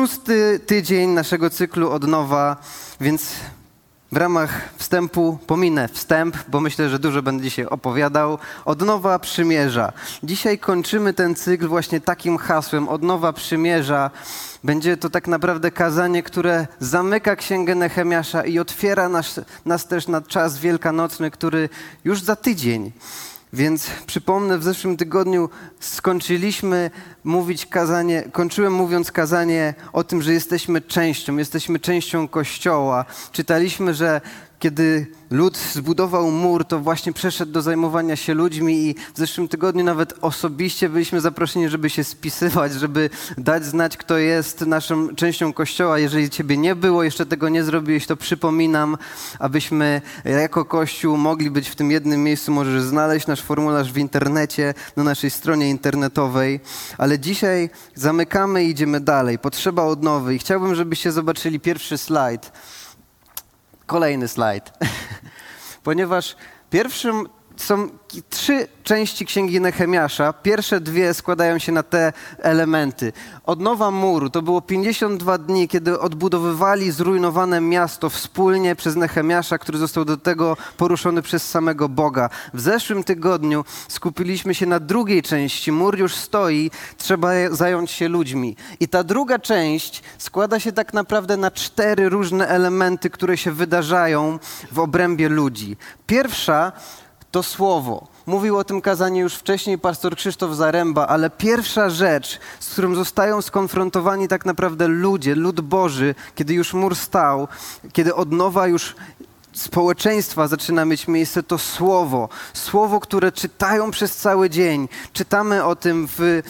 szósty tydzień naszego cyklu od nowa, więc w ramach wstępu pominę wstęp, bo myślę, że dużo będę dzisiaj opowiadał. Od nowa przymierza. Dzisiaj kończymy ten cykl właśnie takim hasłem: Od nowa przymierza. Będzie to tak naprawdę kazanie, które zamyka księgę Nehemiasza i otwiera nas, nas też na czas wielkanocny, który już za tydzień. Więc przypomnę, w zeszłym tygodniu skończyliśmy mówić kazanie, kończyłem mówiąc kazanie o tym, że jesteśmy częścią, jesteśmy częścią Kościoła. Czytaliśmy, że kiedy lud zbudował mur, to właśnie przeszedł do zajmowania się ludźmi i w zeszłym tygodniu nawet osobiście byliśmy zaproszeni, żeby się spisywać, żeby dać znać, kto jest naszą częścią Kościoła. Jeżeli ciebie nie było, jeszcze tego nie zrobiłeś, to przypominam, abyśmy jako Kościół mogli być w tym jednym miejscu. Możesz znaleźć nasz formularz w internecie, na naszej stronie internetowej. Ale dzisiaj zamykamy i idziemy dalej. Potrzeba odnowy i chciałbym, żebyście zobaczyli pierwszy slajd. Kolejny slajd. Ponieważ pierwszym są trzy części księgi Nehemiasza. Pierwsze dwie składają się na te elementy. Odnowa muru to było 52 dni, kiedy odbudowywali zrujnowane miasto wspólnie przez Nehemiasza, który został do tego poruszony przez samego Boga. W zeszłym tygodniu skupiliśmy się na drugiej części. Mur już stoi, trzeba zająć się ludźmi. I ta druga część składa się tak naprawdę na cztery różne elementy, które się wydarzają w obrębie ludzi. Pierwsza to słowo. Mówił o tym kazanie już wcześniej pastor Krzysztof Zaręba, ale pierwsza rzecz, z którą zostają skonfrontowani tak naprawdę ludzie, lud Boży, kiedy już mur stał, kiedy od nowa już społeczeństwa zaczyna mieć miejsce, to słowo. Słowo, które czytają przez cały dzień. Czytamy o tym, w,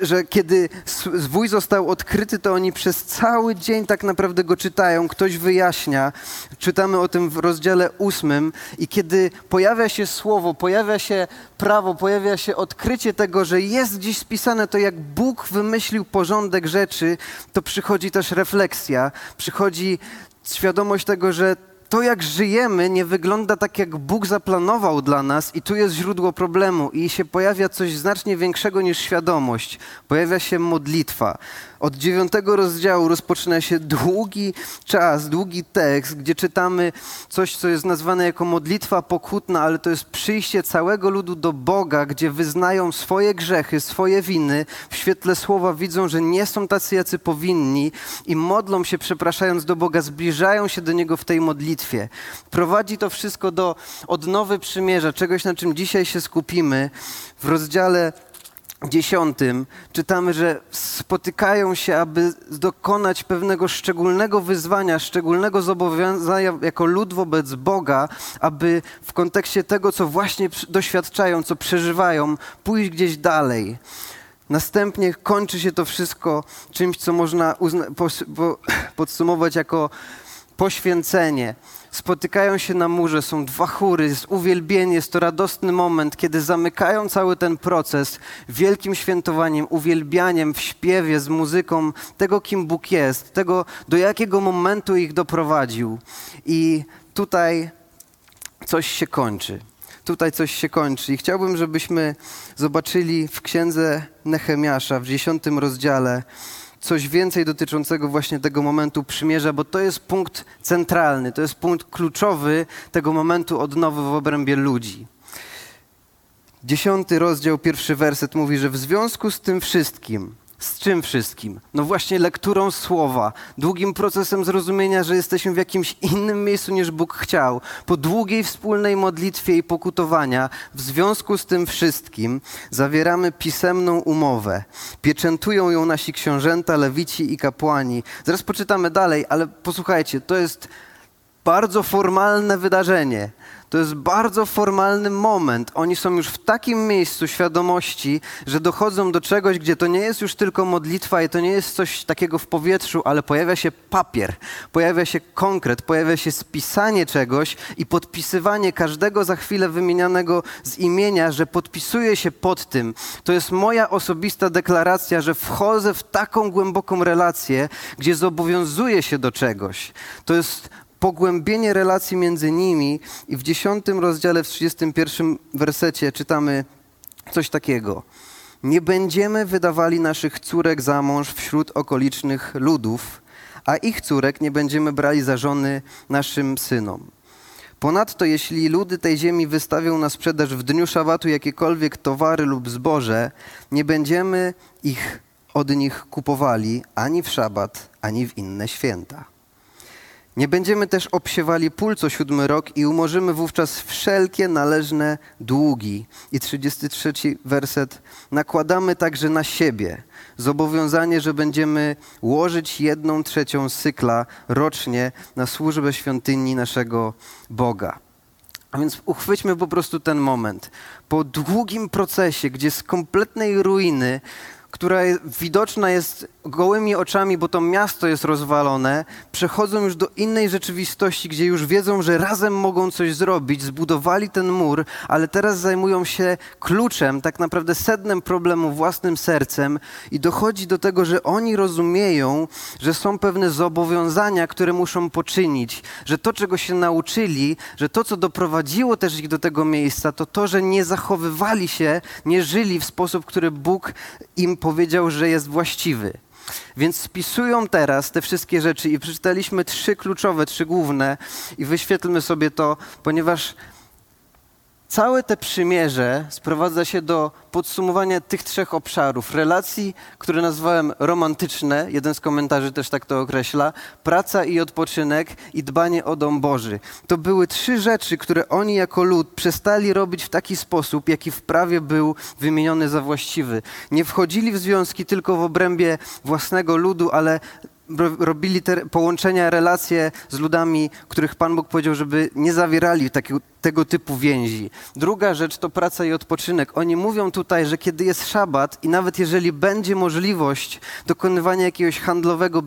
że kiedy zwój został odkryty, to oni przez cały dzień tak naprawdę go czytają. Ktoś wyjaśnia. Czytamy o tym w rozdziale ósmym. I kiedy pojawia się słowo, pojawia się prawo, pojawia się odkrycie tego, że jest gdzieś spisane to, jak Bóg wymyślił porządek rzeczy, to przychodzi też refleksja. Przychodzi świadomość tego, że to, jak żyjemy, nie wygląda tak, jak Bóg zaplanował dla nas, i tu jest źródło problemu, i się pojawia coś znacznie większego niż świadomość. Pojawia się modlitwa. Od dziewiątego rozdziału rozpoczyna się długi czas, długi tekst, gdzie czytamy coś, co jest nazwane jako modlitwa pokutna, ale to jest przyjście całego ludu do Boga, gdzie wyznają swoje grzechy, swoje winy. W świetle słowa widzą, że nie są tacy, jacy powinni i modlą się, przepraszając do Boga, zbliżają się do Niego w tej modlitwie. Prowadzi to wszystko do odnowy przymierza, czegoś, na czym dzisiaj się skupimy. W rozdziale dziesiątym czytamy, że spotykają się, aby dokonać pewnego szczególnego wyzwania, szczególnego zobowiązania jako lud wobec Boga, aby w kontekście tego, co właśnie doświadczają, co przeżywają, pójść gdzieś dalej. Następnie kończy się to wszystko czymś, co można podsumować jako poświęcenie spotykają się na murze, są dwa chóry, jest uwielbienie, jest to radosny moment, kiedy zamykają cały ten proces wielkim świętowaniem, uwielbianiem w śpiewie, z muzyką tego, kim Bóg jest, tego, do jakiego momentu ich doprowadził. I tutaj coś się kończy. Tutaj coś się kończy. I chciałbym, żebyśmy zobaczyli w księdze Nehemiasza w dziesiątym rozdziale, coś więcej dotyczącego właśnie tego momentu przymierza, bo to jest punkt centralny, to jest punkt kluczowy tego momentu odnowy w obrębie ludzi. Dziesiąty rozdział, pierwszy werset mówi, że w związku z tym wszystkim z czym wszystkim? No właśnie lekturą słowa, długim procesem zrozumienia, że jesteśmy w jakimś innym miejscu niż Bóg chciał, po długiej wspólnej modlitwie i pokutowania, w związku z tym wszystkim zawieramy pisemną umowę. Pieczętują ją nasi książęta, lewici i kapłani. Zaraz poczytamy dalej, ale posłuchajcie, to jest bardzo formalne wydarzenie. To jest bardzo formalny moment. Oni są już w takim miejscu świadomości, że dochodzą do czegoś, gdzie to nie jest już tylko modlitwa i to nie jest coś takiego w powietrzu, ale pojawia się papier, pojawia się konkret, pojawia się spisanie czegoś i podpisywanie każdego za chwilę wymienianego z imienia, że podpisuje się pod tym. To jest moja osobista deklaracja, że wchodzę w taką głęboką relację, gdzie zobowiązuję się do czegoś. To jest pogłębienie relacji między nimi i w dziesiątym rozdziale, w 31 wersecie czytamy coś takiego. Nie będziemy wydawali naszych córek za mąż wśród okolicznych ludów, a ich córek nie będziemy brali za żony naszym synom. Ponadto, jeśli ludy tej ziemi wystawią na sprzedaż w dniu szabatu jakiekolwiek towary lub zboże, nie będziemy ich od nich kupowali ani w szabat, ani w inne święta. Nie będziemy też obsiewali pól co siódmy rok i umorzymy wówczas wszelkie należne długi. I 33 werset. Nakładamy także na siebie zobowiązanie, że będziemy łożyć jedną trzecią cykla rocznie na służbę świątyni naszego Boga. A więc uchwyćmy po prostu ten moment. Po długim procesie, gdzie z kompletnej ruiny która widoczna jest gołymi oczami, bo to miasto jest rozwalone, przechodzą już do innej rzeczywistości, gdzie już wiedzą, że razem mogą coś zrobić, zbudowali ten mur, ale teraz zajmują się kluczem, tak naprawdę sednem problemu własnym sercem i dochodzi do tego, że oni rozumieją, że są pewne zobowiązania, które muszą poczynić, że to, czego się nauczyli, że to, co doprowadziło też ich do tego miejsca, to to, że nie zachowywali się, nie żyli w sposób, który Bóg im powiedział, że jest właściwy. Więc spisują teraz te wszystkie rzeczy i przeczytaliśmy trzy kluczowe, trzy główne i wyświetlmy sobie to, ponieważ Całe te przymierze sprowadza się do podsumowania tych trzech obszarów. Relacji, które nazwałem romantyczne, jeden z komentarzy też tak to określa, praca i odpoczynek i dbanie o dom Boży. To były trzy rzeczy, które oni jako lud przestali robić w taki sposób, jaki w prawie był wymieniony za właściwy. Nie wchodzili w związki tylko w obrębie własnego ludu, ale robili te połączenia, relacje z ludami, których Pan Bóg powiedział, żeby nie zawierali takiego, tego typu więzi. Druga rzecz to praca i odpoczynek. Oni mówią tutaj, że kiedy jest szabat i nawet jeżeli będzie możliwość dokonywania jakiegoś handlowego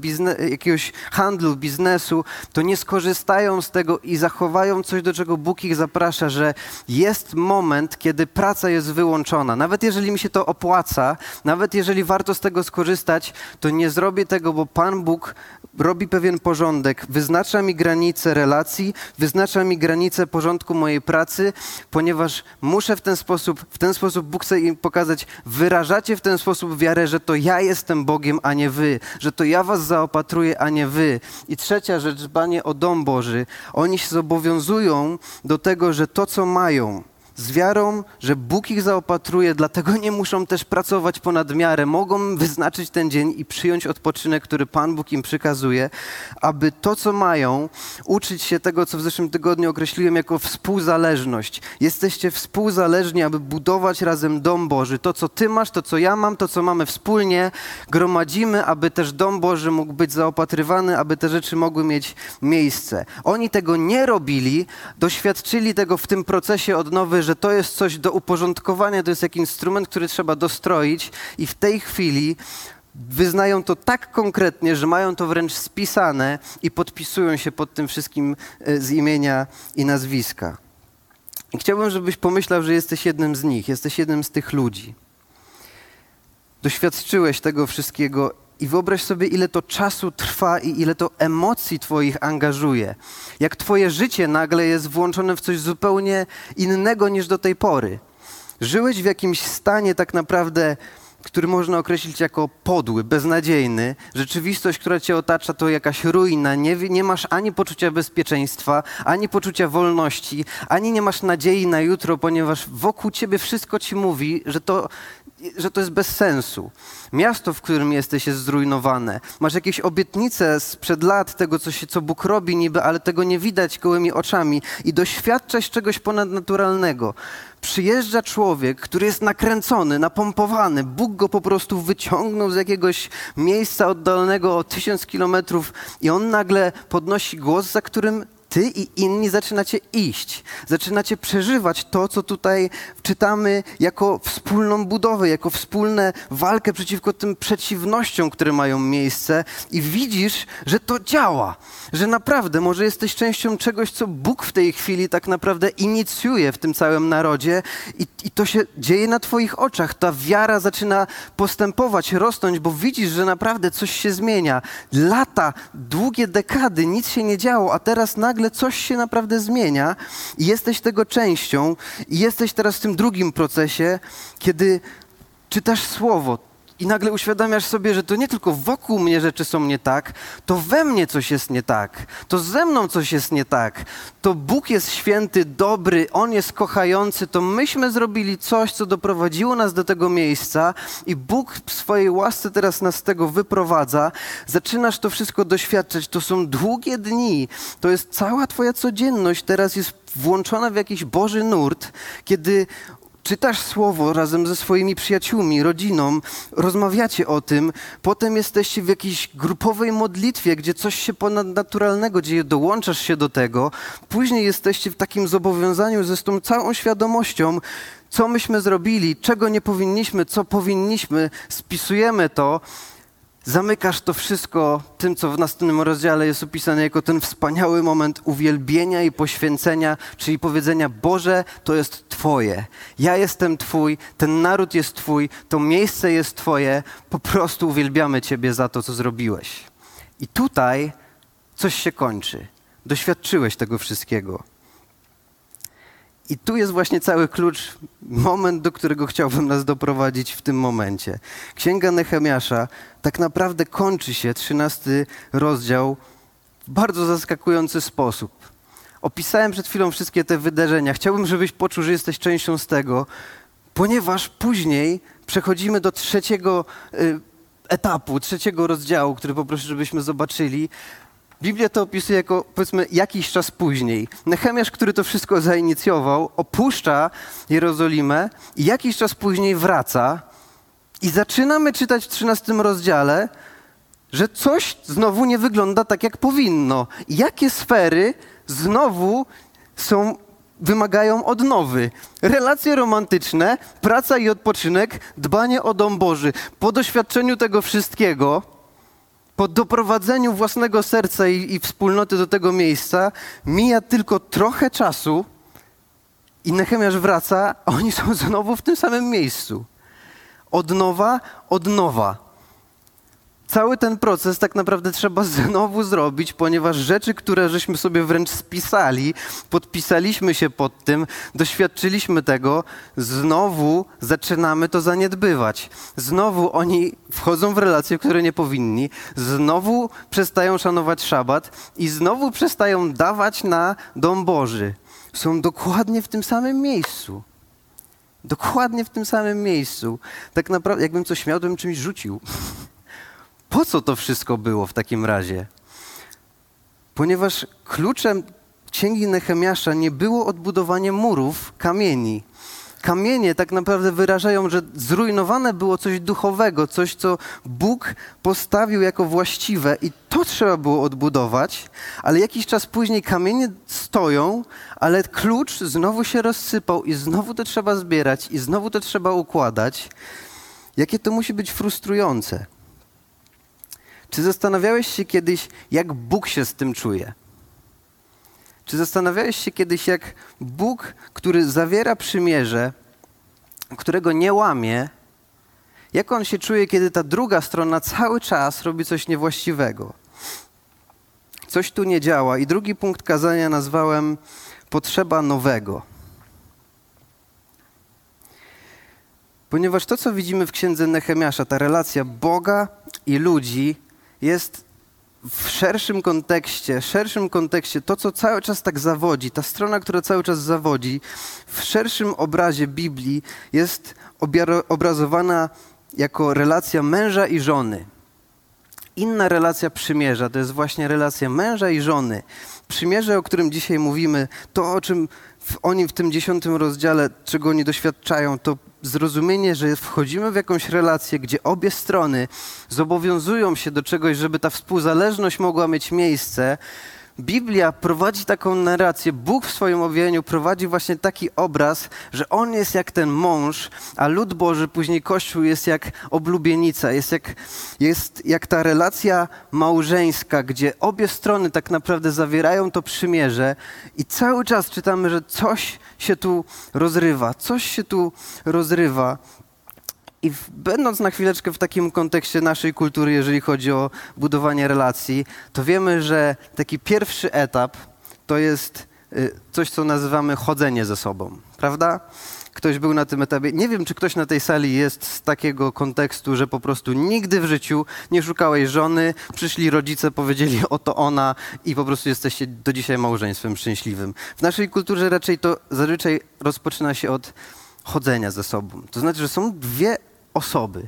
jakiegoś handlu, biznesu, to nie skorzystają z tego i zachowają coś, do czego Bóg ich zaprasza, że jest moment, kiedy praca jest wyłączona. Nawet jeżeli mi się to opłaca, nawet jeżeli warto z tego skorzystać, to nie zrobię tego, bo Pan Bóg robi pewien porządek, wyznacza mi granice relacji, wyznacza mi granice porządku mojej pracy, ponieważ muszę w ten sposób, w ten sposób Bóg chce im pokazać, wyrażacie w ten sposób wiarę, że to ja jestem Bogiem, a nie wy, że to ja was zaopatruję, a nie wy. I trzecia rzecz, dbanie o dom Boży. Oni się zobowiązują do tego, że to, co mają, z wiarą, że Bóg ich zaopatruje, dlatego nie muszą też pracować ponad miarę. Mogą wyznaczyć ten dzień i przyjąć odpoczynek, który Pan Bóg im przykazuje, aby to, co mają, uczyć się tego, co w zeszłym tygodniu określiłem jako współzależność. Jesteście współzależni, aby budować razem dom Boży. To, co Ty masz, to, co ja mam, to, co mamy wspólnie, gromadzimy, aby też dom Boży mógł być zaopatrywany, aby te rzeczy mogły mieć miejsce. Oni tego nie robili, doświadczyli tego w tym procesie odnowy że to jest coś do uporządkowania, to jest jakiś instrument, który trzeba dostroić i w tej chwili wyznają to tak konkretnie, że mają to wręcz spisane i podpisują się pod tym wszystkim e, z imienia i nazwiska. I chciałbym, żebyś pomyślał, że jesteś jednym z nich, jesteś jednym z tych ludzi. Doświadczyłeś tego wszystkiego i wyobraź sobie, ile to czasu trwa i ile to emocji Twoich angażuje. Jak Twoje życie nagle jest włączone w coś zupełnie innego niż do tej pory. Żyłeś w jakimś stanie tak naprawdę, który można określić jako podły, beznadziejny. Rzeczywistość, która Cię otacza, to jakaś ruina. Nie, nie masz ani poczucia bezpieczeństwa, ani poczucia wolności, ani nie masz nadziei na jutro, ponieważ wokół Ciebie wszystko Ci mówi, że to że to jest bez sensu. Miasto, w którym jesteś, jest zrujnowane. Masz jakieś obietnice sprzed lat tego, co, się, co Bóg robi niby, ale tego nie widać gołymi oczami i doświadczasz czegoś ponadnaturalnego. Przyjeżdża człowiek, który jest nakręcony, napompowany. Bóg go po prostu wyciągnął z jakiegoś miejsca oddalonego o tysiąc kilometrów i on nagle podnosi głos, za którym ty i inni zaczynacie iść, zaczynacie przeżywać to, co tutaj czytamy jako wspólną budowę, jako wspólną walkę przeciwko tym przeciwnościom, które mają miejsce i widzisz, że to działa, że naprawdę może jesteś częścią czegoś, co Bóg w tej chwili tak naprawdę inicjuje w tym całym narodzie i, i to się dzieje na twoich oczach. Ta wiara zaczyna postępować, rosnąć, bo widzisz, że naprawdę coś się zmienia. Lata, długie dekady, nic się nie działo, a teraz nagle nagle coś się naprawdę zmienia i jesteś tego częścią i jesteś teraz w tym drugim procesie, kiedy czytasz słowo, i nagle uświadamiasz sobie, że to nie tylko wokół mnie rzeczy są nie tak, to we mnie coś jest nie tak, to ze mną coś jest nie tak, to Bóg jest święty, dobry, On jest kochający, to myśmy zrobili coś, co doprowadziło nas do tego miejsca i Bóg w swojej łasce teraz nas z tego wyprowadza. Zaczynasz to wszystko doświadczać, to są długie dni, to jest cała Twoja codzienność, teraz jest włączona w jakiś Boży nurt, kiedy czytasz słowo razem ze swoimi przyjaciółmi, rodziną, rozmawiacie o tym, potem jesteście w jakiejś grupowej modlitwie, gdzie coś się ponadnaturalnego dzieje, dołączasz się do tego, później jesteście w takim zobowiązaniu ze tą całą świadomością, co myśmy zrobili, czego nie powinniśmy, co powinniśmy, spisujemy to zamykasz to wszystko tym, co w następnym rozdziale jest opisane jako ten wspaniały moment uwielbienia i poświęcenia, czyli powiedzenia: Boże, to jest Twoje. Ja jestem Twój, ten naród jest Twój, to miejsce jest Twoje. Po prostu uwielbiamy Ciebie za to, co zrobiłeś. I tutaj coś się kończy. Doświadczyłeś tego wszystkiego. I tu jest właśnie cały klucz, moment, do którego chciałbym nas doprowadzić w tym momencie. Księga Nehemiasza tak naprawdę kończy się, trzynasty rozdział, w bardzo zaskakujący sposób. Opisałem przed chwilą wszystkie te wydarzenia. Chciałbym, żebyś poczuł, że jesteś częścią z tego, ponieważ później przechodzimy do trzeciego y, etapu, trzeciego rozdziału, który poproszę, żebyśmy zobaczyli, Biblia to opisuje jako, powiedzmy, jakiś czas później. Nehemiasz, który to wszystko zainicjował, opuszcza Jerozolimę i jakiś czas później wraca i zaczynamy czytać w 13 rozdziale, że coś znowu nie wygląda tak, jak powinno. Jakie sfery znowu są, wymagają odnowy? Relacje romantyczne, praca i odpoczynek, dbanie o dom Boży. Po doświadczeniu tego wszystkiego po doprowadzeniu własnego serca i, i wspólnoty do tego miejsca mija tylko trochę czasu i Nehemiasz wraca, a oni są znowu w tym samym miejscu. Od nowa, od nowa cały ten proces tak naprawdę trzeba znowu zrobić, ponieważ rzeczy, które żeśmy sobie wręcz spisali, podpisaliśmy się pod tym, doświadczyliśmy tego, znowu zaczynamy to zaniedbywać. Znowu oni wchodzą w relacje, które nie powinni, znowu przestają szanować szabat i znowu przestają dawać na dom Boży. Są dokładnie w tym samym miejscu. Dokładnie w tym samym miejscu. Tak naprawdę, jakbym coś miał, to bym czymś rzucił. Po co to wszystko było w takim razie? Ponieważ kluczem księgi Nehemiasza nie było odbudowanie murów kamieni. Kamienie tak naprawdę wyrażają, że zrujnowane było coś duchowego, coś, co Bóg postawił jako właściwe i to trzeba było odbudować, ale jakiś czas później kamienie stoją, ale klucz znowu się rozsypał i znowu to trzeba zbierać i znowu to trzeba układać. Jakie to musi być frustrujące. Czy zastanawiałeś się kiedyś, jak Bóg się z tym czuje? Czy zastanawiałeś się kiedyś, jak Bóg, który zawiera przymierze, którego nie łamie, jak on się czuje, kiedy ta druga strona cały czas robi coś niewłaściwego? Coś tu nie działa. I drugi punkt kazania nazwałem potrzeba nowego. Ponieważ to, co widzimy w księdze Nehemiasza, ta relacja Boga i ludzi, jest w szerszym kontekście, szerszym kontekście, to co cały czas tak zawodzi, ta strona, która cały czas zawodzi, w szerszym obrazie Biblii jest obrazowana jako relacja męża i żony. Inna relacja przymierza to jest właśnie relacja męża i żony. Przymierze, o którym dzisiaj mówimy, to o czym oni w tym dziesiątym rozdziale, czego oni doświadczają, to zrozumienie, że wchodzimy w jakąś relację, gdzie obie strony zobowiązują się do czegoś, żeby ta współzależność mogła mieć miejsce, Biblia prowadzi taką narrację, Bóg w swoim objawieniu prowadzi właśnie taki obraz, że On jest jak ten mąż, a lud Boży, później Kościół jest jak oblubienica, jest jak, jest jak ta relacja małżeńska, gdzie obie strony tak naprawdę zawierają to przymierze i cały czas czytamy, że coś się tu rozrywa, coś się tu rozrywa. I w, będąc na chwileczkę w takim kontekście naszej kultury, jeżeli chodzi o budowanie relacji, to wiemy, że taki pierwszy etap to jest y, coś, co nazywamy chodzenie ze sobą, prawda? ktoś był na tym etapie. Nie wiem, czy ktoś na tej sali jest z takiego kontekstu, że po prostu nigdy w życiu nie szukałeś żony, przyszli rodzice, powiedzieli oto ona i po prostu jesteście do dzisiaj małżeństwem szczęśliwym. W naszej kulturze raczej to zazwyczaj rozpoczyna się od chodzenia ze sobą. To znaczy, że są dwie osoby,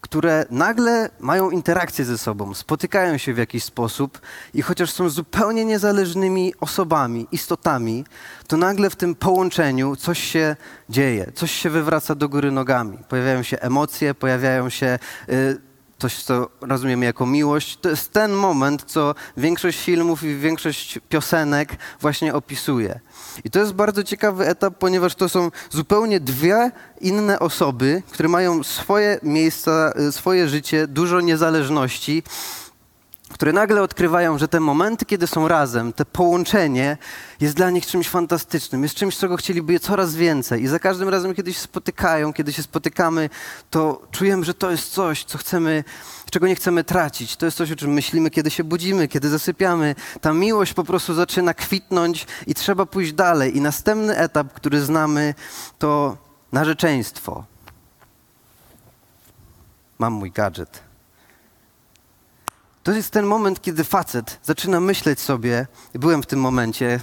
które nagle mają interakcję ze sobą, spotykają się w jakiś sposób i chociaż są zupełnie niezależnymi osobami, istotami, to nagle w tym połączeniu coś się dzieje, coś się wywraca do góry nogami. Pojawiają się emocje, pojawiają się y, coś, co rozumiemy jako miłość. To jest ten moment, co większość filmów i większość piosenek właśnie opisuje. I to jest bardzo ciekawy etap, ponieważ to są zupełnie dwie inne osoby, które mają swoje miejsca, y, swoje życie, dużo niezależności które nagle odkrywają, że te momenty, kiedy są razem, te połączenie jest dla nich czymś fantastycznym, jest czymś, czego chcieliby coraz więcej. I za każdym razem, kiedy się spotykają, kiedy się spotykamy, to czujemy, że to jest coś, co chcemy, czego nie chcemy tracić. To jest coś, o czym myślimy, kiedy się budzimy, kiedy zasypiamy. Ta miłość po prostu zaczyna kwitnąć i trzeba pójść dalej. I następny etap, który znamy, to narzeczeństwo. Mam mój gadżet. To jest ten moment, kiedy facet zaczyna myśleć sobie, byłem w tym momencie,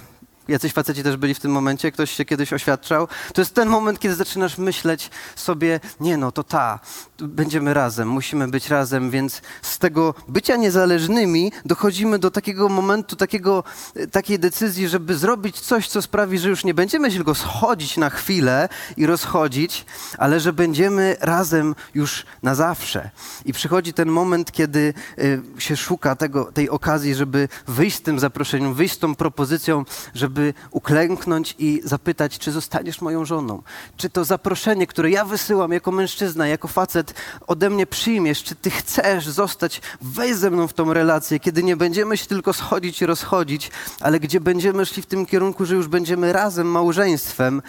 jacyś faceci też byli w tym momencie, ktoś się kiedyś oświadczał. To jest ten moment, kiedy zaczynasz myśleć sobie, nie no, to ta, będziemy razem, musimy być razem, więc z tego bycia niezależnymi dochodzimy do takiego momentu, takiego, takiej decyzji, żeby zrobić coś, co sprawi, że już nie będziemy się tylko schodzić na chwilę i rozchodzić, ale że będziemy razem już na zawsze. I przychodzi ten moment, kiedy y, się szuka tego, tej okazji, żeby wyjść z tym zaproszeniem, wyjść z tą propozycją, żeby żeby uklęknąć i zapytać, czy zostaniesz moją żoną? Czy to zaproszenie, które ja wysyłam jako mężczyzna, jako facet, ode mnie przyjmiesz? Czy ty chcesz zostać, wejść ze mną w tą relację, kiedy nie będziemy się tylko schodzić i rozchodzić, ale gdzie będziemy szli w tym kierunku, że już będziemy razem małżeństwem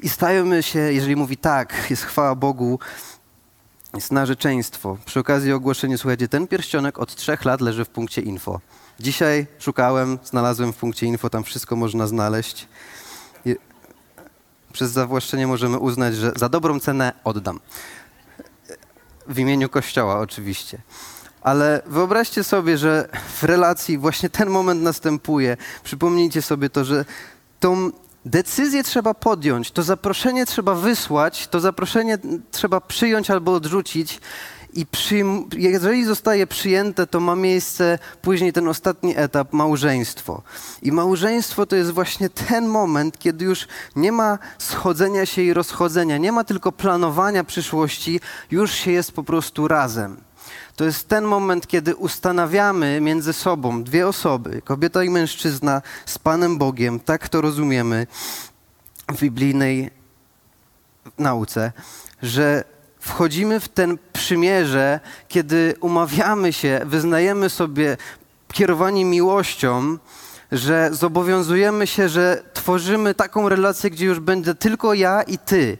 i stajemy się, jeżeli mówi tak, jest chwała Bogu, jest narzeczeństwo. Przy okazji ogłoszenia, słuchajcie, ten pierścionek od trzech lat leży w punkcie info. Dzisiaj szukałem, znalazłem w punkcie info, tam wszystko można znaleźć. I przez zawłaszczenie możemy uznać, że za dobrą cenę oddam. W imieniu Kościoła oczywiście. Ale wyobraźcie sobie, że w relacji właśnie ten moment następuje. Przypomnijcie sobie to, że tą decyzję trzeba podjąć, to zaproszenie trzeba wysłać, to zaproszenie trzeba przyjąć albo odrzucić. I jeżeli zostaje przyjęte, to ma miejsce później ten ostatni etap małżeństwo. I małżeństwo to jest właśnie ten moment, kiedy już nie ma schodzenia się i rozchodzenia, nie ma tylko planowania przyszłości, już się jest po prostu razem. To jest ten moment, kiedy ustanawiamy między sobą dwie osoby, kobieta i mężczyzna, z Panem Bogiem, tak to rozumiemy w biblijnej nauce, że wchodzimy w ten przymierze, kiedy umawiamy się, wyznajemy sobie kierowanie miłością, że zobowiązujemy się, że tworzymy taką relację, gdzie już będę tylko ja i ty,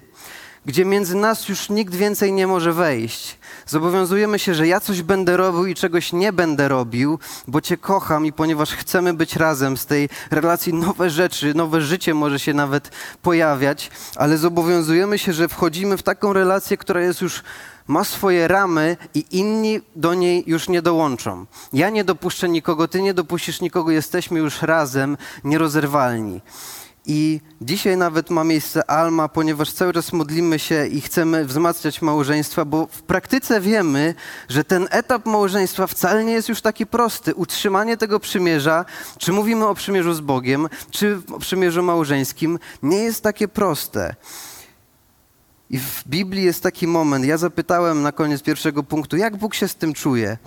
gdzie między nas już nikt więcej nie może wejść. Zobowiązujemy się, że ja coś będę robił i czegoś nie będę robił, bo Cię kocham i ponieważ chcemy być razem z tej relacji, nowe rzeczy, nowe życie może się nawet pojawiać, ale zobowiązujemy się, że wchodzimy w taką relację, która jest już ma swoje ramy i inni do niej już nie dołączą. Ja nie dopuszczę nikogo, ty nie dopuścisz nikogo, jesteśmy już razem, nierozerwalni. I dzisiaj nawet ma miejsce Alma, ponieważ cały czas modlimy się i chcemy wzmacniać małżeństwa, bo w praktyce wiemy, że ten etap małżeństwa wcale nie jest już taki prosty. Utrzymanie tego przymierza, czy mówimy o przymierzu z Bogiem, czy o przymierzu małżeńskim, nie jest takie proste. I w Biblii jest taki moment, ja zapytałem na koniec pierwszego punktu, jak Bóg się z tym czuje.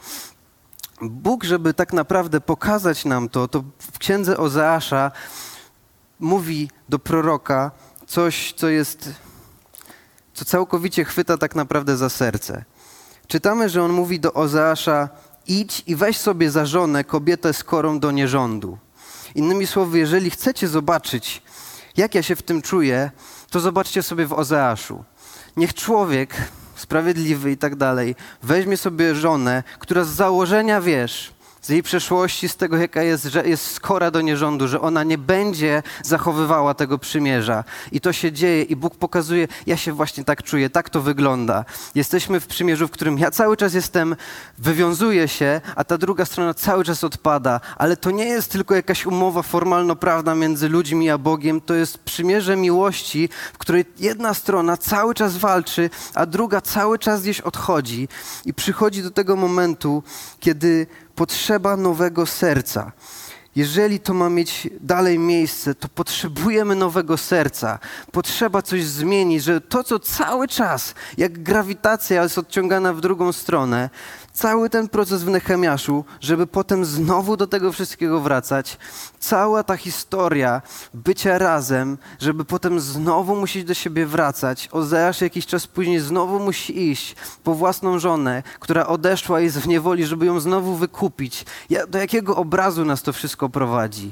Bóg, żeby tak naprawdę pokazać nam to, to w księdze Ozeasza mówi do proroka coś, co jest, co całkowicie chwyta tak naprawdę za serce. Czytamy, że on mówi do Ozeasza, idź i weź sobie za żonę kobietę skorą do nierządu. Innymi słowy, jeżeli chcecie zobaczyć, jak ja się w tym czuję, to zobaczcie sobie w Ozeaszu. Niech człowiek sprawiedliwy i tak dalej weźmie sobie żonę, która z założenia, wiesz, z jej przeszłości, z tego, jaka jest, że jest skora do nierządu, że ona nie będzie zachowywała tego przymierza. I to się dzieje i Bóg pokazuje, ja się właśnie tak czuję, tak to wygląda. Jesteśmy w przymierzu, w którym ja cały czas jestem, wywiązuję się, a ta druga strona cały czas odpada. Ale to nie jest tylko jakaś umowa formalno-prawna między ludźmi a Bogiem, to jest przymierze miłości, w której jedna strona cały czas walczy, a druga cały czas gdzieś odchodzi. I przychodzi do tego momentu, kiedy potrzeba nowego serca. Jeżeli to ma mieć dalej miejsce, to potrzebujemy nowego serca. Potrzeba coś zmienić, że to, co cały czas, jak grawitacja jest odciągana w drugą stronę, cały ten proces w Nehemiaszu, żeby potem znowu do tego wszystkiego wracać, cała ta historia bycia razem, żeby potem znowu musieć do siebie wracać. Ozeasz jakiś czas później znowu musi iść po własną żonę, która odeszła i jest w niewoli, żeby ją znowu wykupić. Do jakiego obrazu nas to wszystko prowadzi?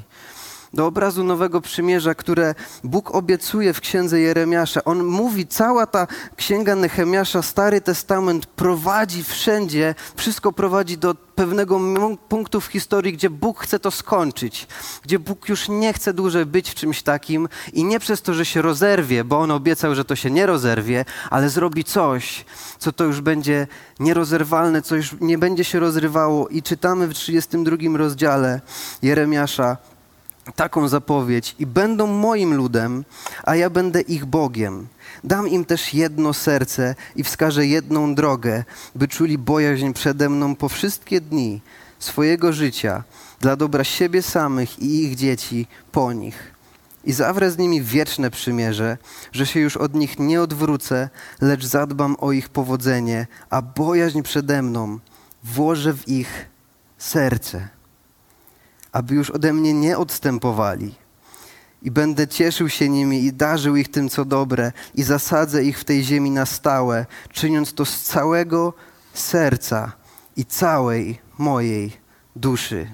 Do obrazu Nowego Przymierza, które Bóg obiecuje w księdze Jeremiasza. On mówi, cała ta księga Nehemiasza, Stary Testament prowadzi wszędzie, wszystko prowadzi do pewnego punktu w historii, gdzie Bóg chce to skończyć, gdzie Bóg już nie chce dłużej być w czymś takim i nie przez to, że się rozerwie, bo On obiecał, że to się nie rozerwie, ale zrobi coś, co to już będzie nierozerwalne, co już nie będzie się rozrywało. I czytamy w 32 rozdziale Jeremiasza, taką zapowiedź i będą moim ludem, a ja będę ich Bogiem. Dam im też jedno serce i wskażę jedną drogę, by czuli bojaźń przede mną po wszystkie dni swojego życia, dla dobra siebie samych i ich dzieci po nich. I zawrę z nimi wieczne przymierze, że się już od nich nie odwrócę, lecz zadbam o ich powodzenie, a bojaźń przede mną włożę w ich serce aby już ode mnie nie odstępowali. I będę cieszył się nimi i darzył ich tym, co dobre, i zasadzę ich w tej ziemi na stałe, czyniąc to z całego serca i całej mojej duszy.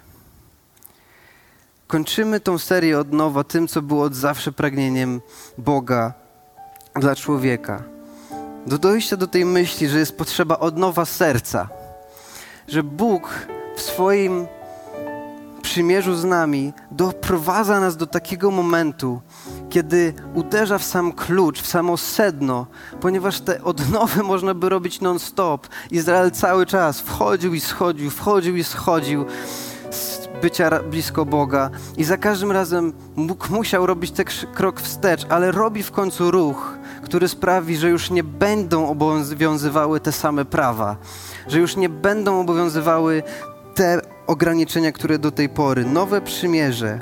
Kończymy tą serię od nowa tym, co było od zawsze pragnieniem Boga dla człowieka. Do dojścia do tej myśli, że jest potrzeba od nowa serca, że Bóg w swoim przymierzu z nami doprowadza nas do takiego momentu, kiedy uderza w sam klucz, w samo sedno, ponieważ te odnowy można by robić non-stop. Izrael cały czas wchodził i schodził, wchodził i schodził z bycia blisko Boga i za każdym razem Bóg musiał robić ten krok wstecz, ale robi w końcu ruch, który sprawi, że już nie będą obowiązywały te same prawa, że już nie będą obowiązywały te ograniczenia, które do tej pory, nowe przymierze.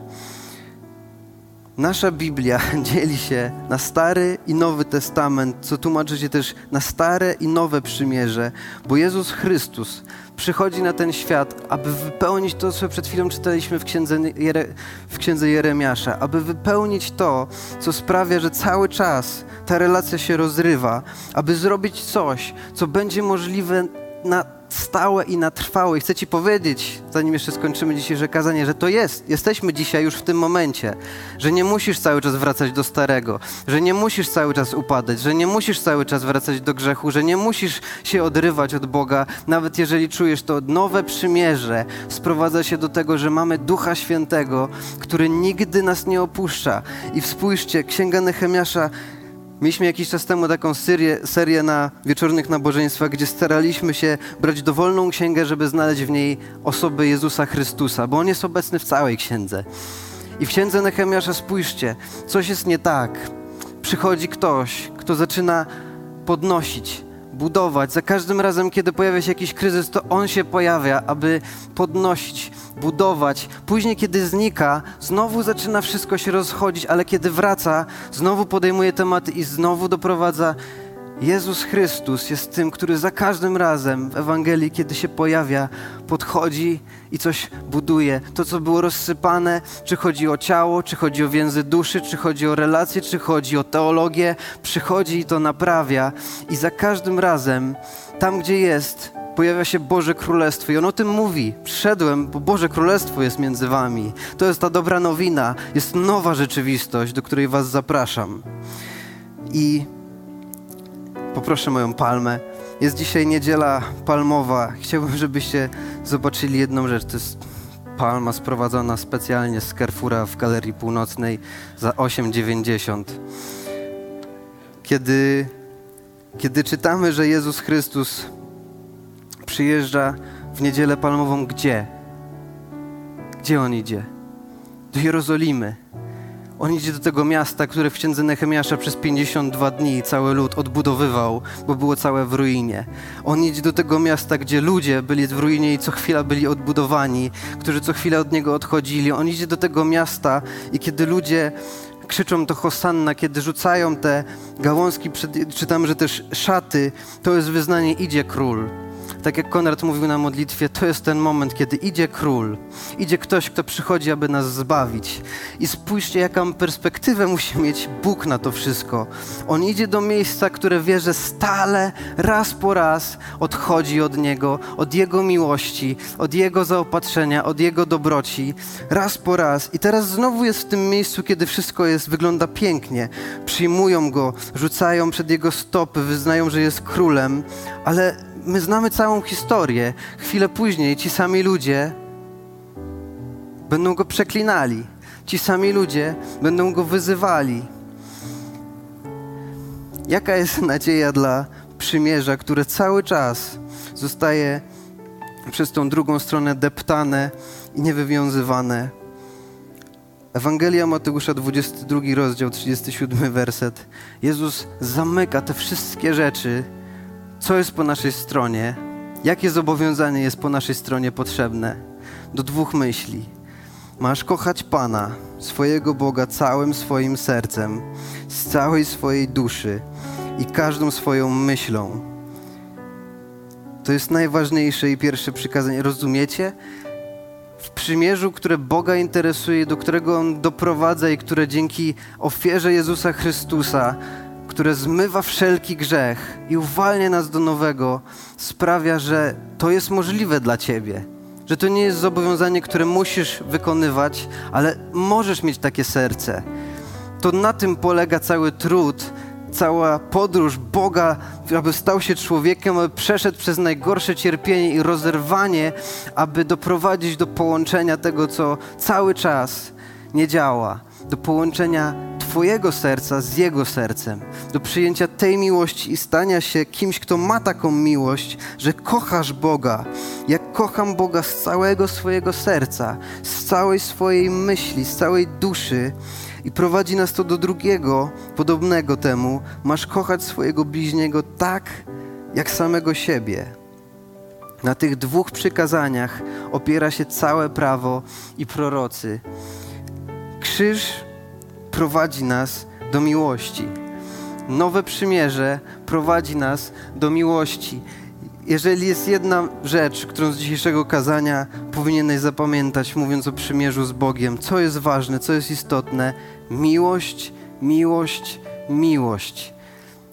Nasza Biblia dzieli się na Stary i Nowy Testament, co tłumaczy się też na Stare i Nowe Przymierze, bo Jezus Chrystus przychodzi na ten świat, aby wypełnić to, co przed chwilą czytaliśmy w księdze, Jere, w księdze Jeremiasza, aby wypełnić to, co sprawia, że cały czas ta relacja się rozrywa, aby zrobić coś, co będzie możliwe na stałe i na trwałe. I chcę Ci powiedzieć, zanim jeszcze skończymy dzisiejsze kazanie, że to jest. Jesteśmy dzisiaj już w tym momencie, że nie musisz cały czas wracać do starego, że nie musisz cały czas upadać, że nie musisz cały czas wracać do grzechu, że nie musisz się odrywać od Boga, nawet jeżeli czujesz to nowe przymierze, sprowadza się do tego, że mamy Ducha Świętego, który nigdy nas nie opuszcza. I spójrzcie, Księga Nehemiasza Mieliśmy jakiś czas temu taką serię, serię na wieczornych nabożeństwach, gdzie staraliśmy się brać dowolną księgę, żeby znaleźć w niej osobę Jezusa Chrystusa, bo On jest obecny w całej księdze. I w księdze Nehemiasza spójrzcie, coś jest nie tak. Przychodzi ktoś, kto zaczyna podnosić, budować. Za każdym razem, kiedy pojawia się jakiś kryzys, to on się pojawia, aby podnosić, budować. Później, kiedy znika, znowu zaczyna wszystko się rozchodzić, ale kiedy wraca, znowu podejmuje tematy i znowu doprowadza Jezus Chrystus jest tym, który za każdym razem w Ewangelii, kiedy się pojawia, podchodzi i coś buduje. To, co było rozsypane, czy chodzi o ciało, czy chodzi o więzy duszy, czy chodzi o relacje, czy chodzi o teologię, przychodzi i to naprawia. I za każdym razem, tam gdzie jest, pojawia się Boże Królestwo. I on o tym mówi. Przyszedłem, bo Boże Królestwo jest między wami. To jest ta dobra nowina. Jest nowa rzeczywistość, do której was zapraszam. I Poproszę moją palmę. Jest dzisiaj niedziela palmowa. Chciałbym, żebyście zobaczyli jedną rzecz. To jest palma sprowadzona specjalnie z Carrefoura w Galerii Północnej za 8,90. Kiedy, kiedy czytamy, że Jezus Chrystus przyjeżdża w niedzielę palmową, gdzie? Gdzie On idzie? Do Jerozolimy. On idzie do tego miasta, które w księdze Nehemiasza przez 52 dni cały lud odbudowywał, bo było całe w ruinie. On idzie do tego miasta, gdzie ludzie byli w ruinie i co chwila byli odbudowani, którzy co chwilę od niego odchodzili. On idzie do tego miasta i kiedy ludzie krzyczą to Hosanna, kiedy rzucają te gałązki, czytamy, że też szaty, to jest wyznanie idzie król tak jak Konrad mówił na modlitwie, to jest ten moment, kiedy idzie król, idzie ktoś, kto przychodzi, aby nas zbawić. I spójrzcie, jaką perspektywę musi mieć Bóg na to wszystko. On idzie do miejsca, które wie, że stale, raz po raz odchodzi od Niego, od Jego miłości, od Jego zaopatrzenia, od Jego dobroci, raz po raz. I teraz znowu jest w tym miejscu, kiedy wszystko jest, wygląda pięknie. Przyjmują Go, rzucają przed Jego stopy, wyznają, że jest królem, ale my znamy całą historię. Chwilę później ci sami ludzie będą go przeklinali. Ci sami ludzie będą go wyzywali. Jaka jest nadzieja dla przymierza, które cały czas zostaje przez tą drugą stronę deptane i niewywiązywane? Ewangelia Mateusza, 22 rozdział, 37 werset. Jezus zamyka te wszystkie rzeczy co jest po naszej stronie, jakie zobowiązanie jest po naszej stronie potrzebne, do dwóch myśli. Masz kochać Pana, swojego Boga całym swoim sercem, z całej swojej duszy i każdą swoją myślą. To jest najważniejsze i pierwsze przykazanie. Rozumiecie? W przymierzu, które Boga interesuje, do którego On doprowadza i które dzięki ofierze Jezusa Chrystusa które zmywa wszelki grzech i uwalnia nas do nowego, sprawia, że to jest możliwe dla Ciebie. Że to nie jest zobowiązanie, które musisz wykonywać, ale możesz mieć takie serce. To na tym polega cały trud, cała podróż Boga, aby stał się człowiekiem, aby przeszedł przez najgorsze cierpienie i rozerwanie, aby doprowadzić do połączenia tego, co cały czas nie działa, do połączenia Twojego serca z Jego sercem, do przyjęcia tej miłości i stania się kimś, kto ma taką miłość, że kochasz Boga. Jak kocham Boga z całego swojego serca, z całej swojej myśli, z całej duszy. I prowadzi nas to do drugiego, podobnego temu. Masz kochać swojego bliźniego tak, jak samego siebie. Na tych dwóch przykazaniach opiera się całe prawo i prorocy. Krzyż prowadzi nas do miłości. Nowe przymierze prowadzi nas do miłości. Jeżeli jest jedna rzecz, którą z dzisiejszego kazania powinieneś zapamiętać, mówiąc o przymierzu z Bogiem, co jest ważne, co jest istotne, miłość, miłość, miłość.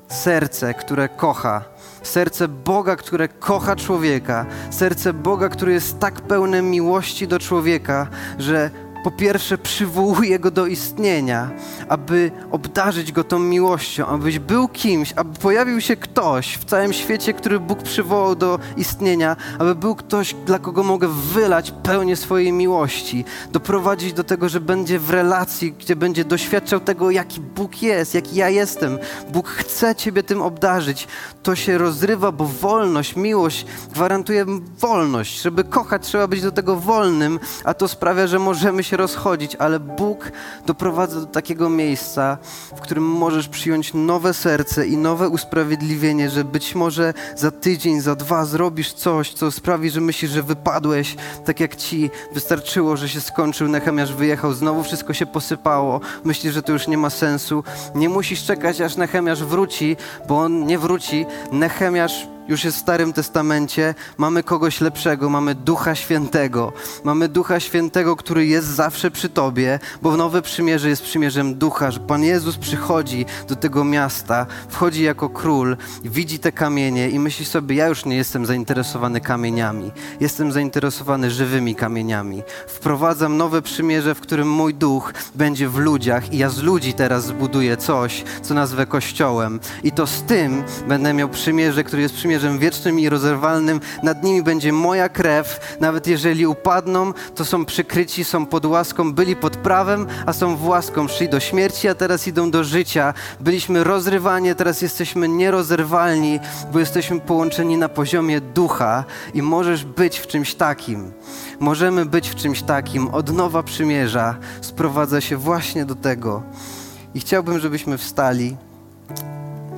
Serce, które kocha, serce Boga, które kocha człowieka, serce Boga, który jest tak pełne miłości do człowieka, że po pierwsze przywołuje go do istnienia, aby obdarzyć go tą miłością, abyś był kimś, aby pojawił się ktoś w całym świecie, który Bóg przywołał do istnienia, aby był ktoś, dla kogo mogę wylać pełnię swojej miłości, doprowadzić do tego, że będzie w relacji, gdzie będzie doświadczał tego, jaki Bóg jest, jaki ja jestem. Bóg chce Ciebie tym obdarzyć. To się rozrywa, bo wolność, miłość gwarantuje wolność. Żeby kochać, trzeba być do tego wolnym, a to sprawia, że możemy się się rozchodzić, ale Bóg doprowadza do takiego miejsca, w którym możesz przyjąć nowe serce i nowe usprawiedliwienie, że być może za tydzień, za dwa zrobisz coś, co sprawi, że myślisz, że wypadłeś, tak jak ci wystarczyło, że się skończył, Nechemiasz wyjechał, znowu wszystko się posypało, myślisz, że to już nie ma sensu. Nie musisz czekać, aż Nechemiasz wróci, bo on nie wróci. Nechemiasz już jest w Starym Testamencie, mamy kogoś lepszego, mamy Ducha Świętego. Mamy Ducha Świętego, który jest zawsze przy Tobie, bo w Nowe Przymierze jest przymierzem Ducha, że Pan Jezus przychodzi do tego miasta, wchodzi jako król, widzi te kamienie i myśli sobie, ja już nie jestem zainteresowany kamieniami, jestem zainteresowany żywymi kamieniami. Wprowadzam Nowe Przymierze, w którym mój Duch będzie w ludziach i ja z ludzi teraz zbuduję coś, co nazwę Kościołem. I to z tym będę miał przymierze, który jest przymierzem przymierzem wiecznym i rozerwalnym. Nad nimi będzie moja krew. Nawet jeżeli upadną, to są przykryci, są pod łaską, byli pod prawem, a są w łaską. Szli do śmierci, a teraz idą do życia. Byliśmy rozrywani, teraz jesteśmy nierozerwalni, bo jesteśmy połączeni na poziomie ducha i możesz być w czymś takim. Możemy być w czymś takim. Od nowa przymierza sprowadza się właśnie do tego. I chciałbym, żebyśmy wstali.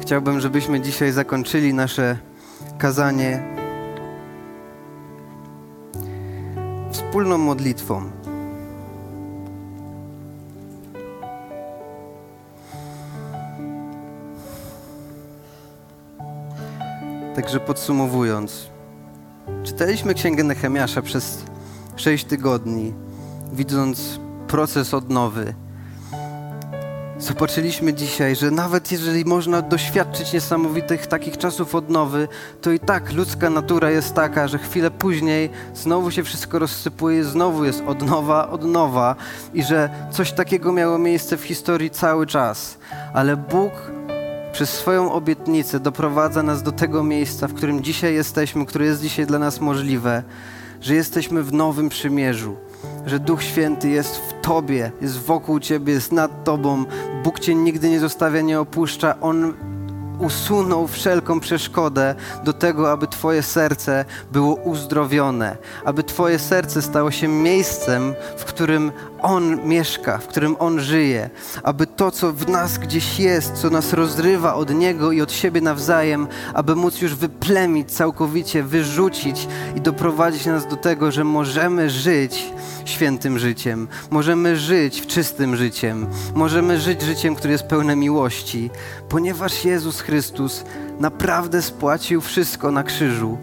Chciałbym, żebyśmy dzisiaj zakończyli nasze kazanie wspólną modlitwą. Także podsumowując, czytaliśmy Księgę Nehemiasza przez sześć tygodni, widząc proces odnowy Zobaczyliśmy dzisiaj, że nawet jeżeli można doświadczyć niesamowitych takich czasów odnowy, to i tak ludzka natura jest taka, że chwilę później znowu się wszystko rozsypuje, znowu jest odnowa, odnowa i że coś takiego miało miejsce w historii cały czas. Ale Bóg przez swoją obietnicę doprowadza nas do tego miejsca, w którym dzisiaj jesteśmy, które jest dzisiaj dla nas możliwe, że jesteśmy w nowym przymierzu że Duch Święty jest w Tobie, jest wokół Ciebie, jest nad Tobą. Bóg Cię nigdy nie zostawia, nie opuszcza. On usunął wszelką przeszkodę do tego, aby Twoje serce było uzdrowione, aby Twoje serce stało się miejscem, w którym On mieszka, w którym On żyje, aby to, co w nas gdzieś jest, co nas rozrywa od Niego i od siebie nawzajem, aby móc już wyplemić całkowicie, wyrzucić i doprowadzić nas do tego, że możemy żyć świętym życiem, możemy żyć czystym życiem, możemy żyć życiem, które jest pełne miłości, ponieważ Jezus Chrystus naprawdę spłacił wszystko na krzyżu.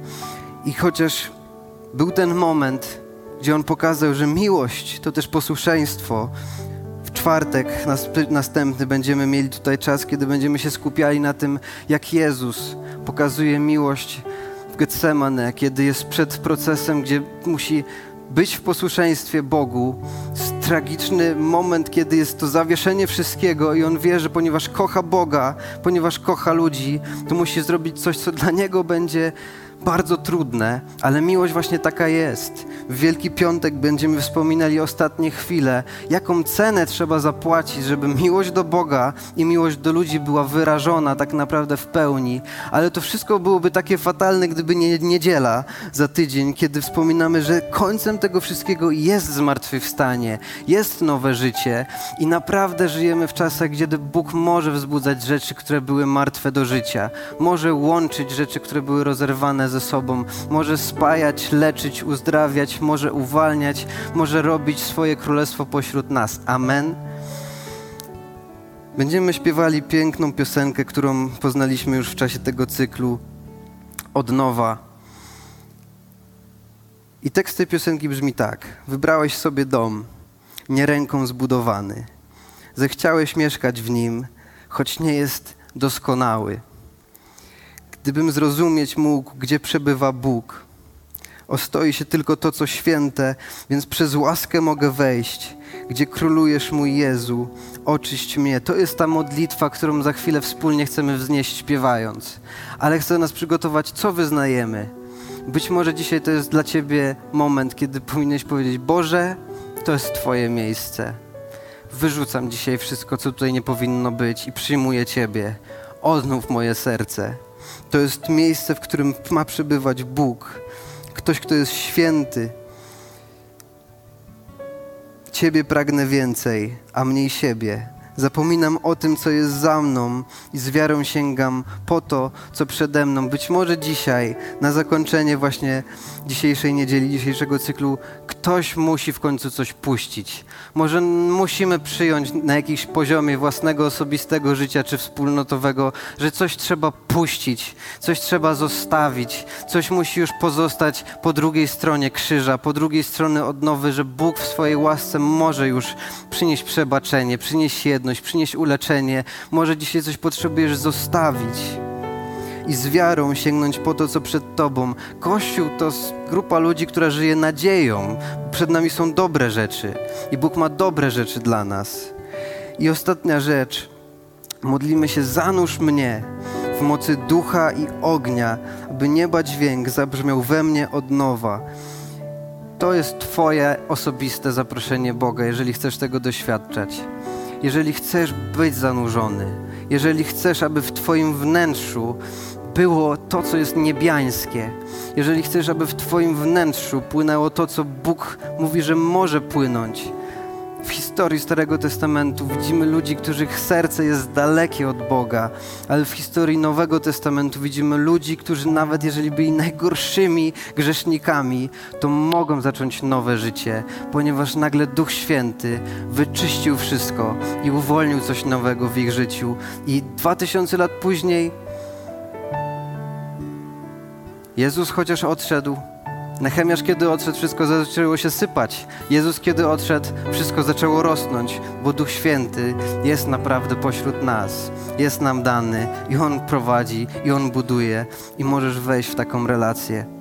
I chociaż był ten moment, gdzie On pokazał, że miłość to też posłuszeństwo, w czwartek następny będziemy mieli tutaj czas, kiedy będziemy się skupiali na tym, jak Jezus pokazuje miłość w Getsemane, kiedy jest przed procesem, gdzie musi być w posłuszeństwie Bogu, jest tragiczny moment, kiedy jest to zawieszenie wszystkiego i on wie, że ponieważ kocha Boga, ponieważ kocha ludzi, to musi zrobić coś, co dla niego będzie bardzo trudne, ale miłość właśnie taka jest. W Wielki Piątek będziemy wspominali ostatnie chwile, jaką cenę trzeba zapłacić, żeby miłość do Boga i miłość do ludzi była wyrażona tak naprawdę w pełni. Ale to wszystko byłoby takie fatalne, gdyby nie niedziela za tydzień, kiedy wspominamy, że końcem tego wszystkiego jest zmartwychwstanie, jest nowe życie i naprawdę żyjemy w czasach, gdzie Bóg może wzbudzać rzeczy, które były martwe do życia, może łączyć rzeczy, które były rozerwane ze sobą, może spajać, leczyć, uzdrawiać, może uwalniać, może robić swoje królestwo pośród nas. Amen. Będziemy śpiewali piękną piosenkę, którą poznaliśmy już w czasie tego cyklu od nowa. I tekst tej piosenki brzmi tak: Wybrałeś sobie dom, nie ręką zbudowany. Zechciałeś mieszkać w nim, choć nie jest doskonały. Gdybym zrozumieć mógł, gdzie przebywa Bóg, ostoi się tylko to, co święte, więc przez łaskę mogę wejść, gdzie królujesz mój Jezu, oczyść mnie. To jest ta modlitwa, którą za chwilę wspólnie chcemy wznieść śpiewając. Ale chcę nas przygotować, co wyznajemy. Być może dzisiaj to jest dla Ciebie moment, kiedy powinieneś powiedzieć: Boże, to jest Twoje miejsce. Wyrzucam dzisiaj wszystko, co tutaj nie powinno być i przyjmuję Ciebie. Odnów moje serce. To jest miejsce, w którym ma przebywać Bóg, ktoś, kto jest święty. Ciebie pragnę więcej, a mniej siebie. Zapominam o tym, co jest za mną i z wiarą sięgam po to, co przede mną. Być może dzisiaj, na zakończenie właśnie dzisiejszej niedzieli, dzisiejszego cyklu, ktoś musi w końcu coś puścić. Może musimy przyjąć na jakimś poziomie własnego, osobistego życia czy wspólnotowego, że coś trzeba puścić, coś trzeba zostawić, coś musi już pozostać po drugiej stronie krzyża, po drugiej stronie odnowy, że Bóg w swojej łasce może już przynieść przebaczenie, przynieść jedność, przynieść uleczenie. Może dzisiaj coś potrzebujesz zostawić i z wiarą sięgnąć po to, co przed Tobą. Kościół to grupa ludzi, która żyje nadzieją. Przed nami są dobre rzeczy i Bóg ma dobre rzeczy dla nas. I ostatnia rzecz. Modlimy się, zanurz mnie w mocy ducha i ognia, aby nieba dźwięk zabrzmiał we mnie od nowa. To jest Twoje osobiste zaproszenie Boga, jeżeli chcesz tego doświadczać. Jeżeli chcesz być zanurzony, jeżeli chcesz, aby w Twoim wnętrzu było to, co jest niebiańskie, jeżeli chcesz, aby w Twoim wnętrzu płynęło to, co Bóg mówi, że może płynąć. W historii Starego Testamentu widzimy ludzi, których serce jest dalekie od Boga, ale w historii Nowego Testamentu widzimy ludzi, którzy nawet jeżeli byli najgorszymi grzesznikami, to mogą zacząć nowe życie, ponieważ nagle Duch Święty wyczyścił wszystko i uwolnił coś nowego w ich życiu. I dwa tysiące lat później Jezus chociaż odszedł, Nechemiasz kiedy odszedł, wszystko zaczęło się sypać. Jezus kiedy odszedł, wszystko zaczęło rosnąć, bo Duch Święty jest naprawdę pośród nas. Jest nam dany i On prowadzi, i On buduje i możesz wejść w taką relację.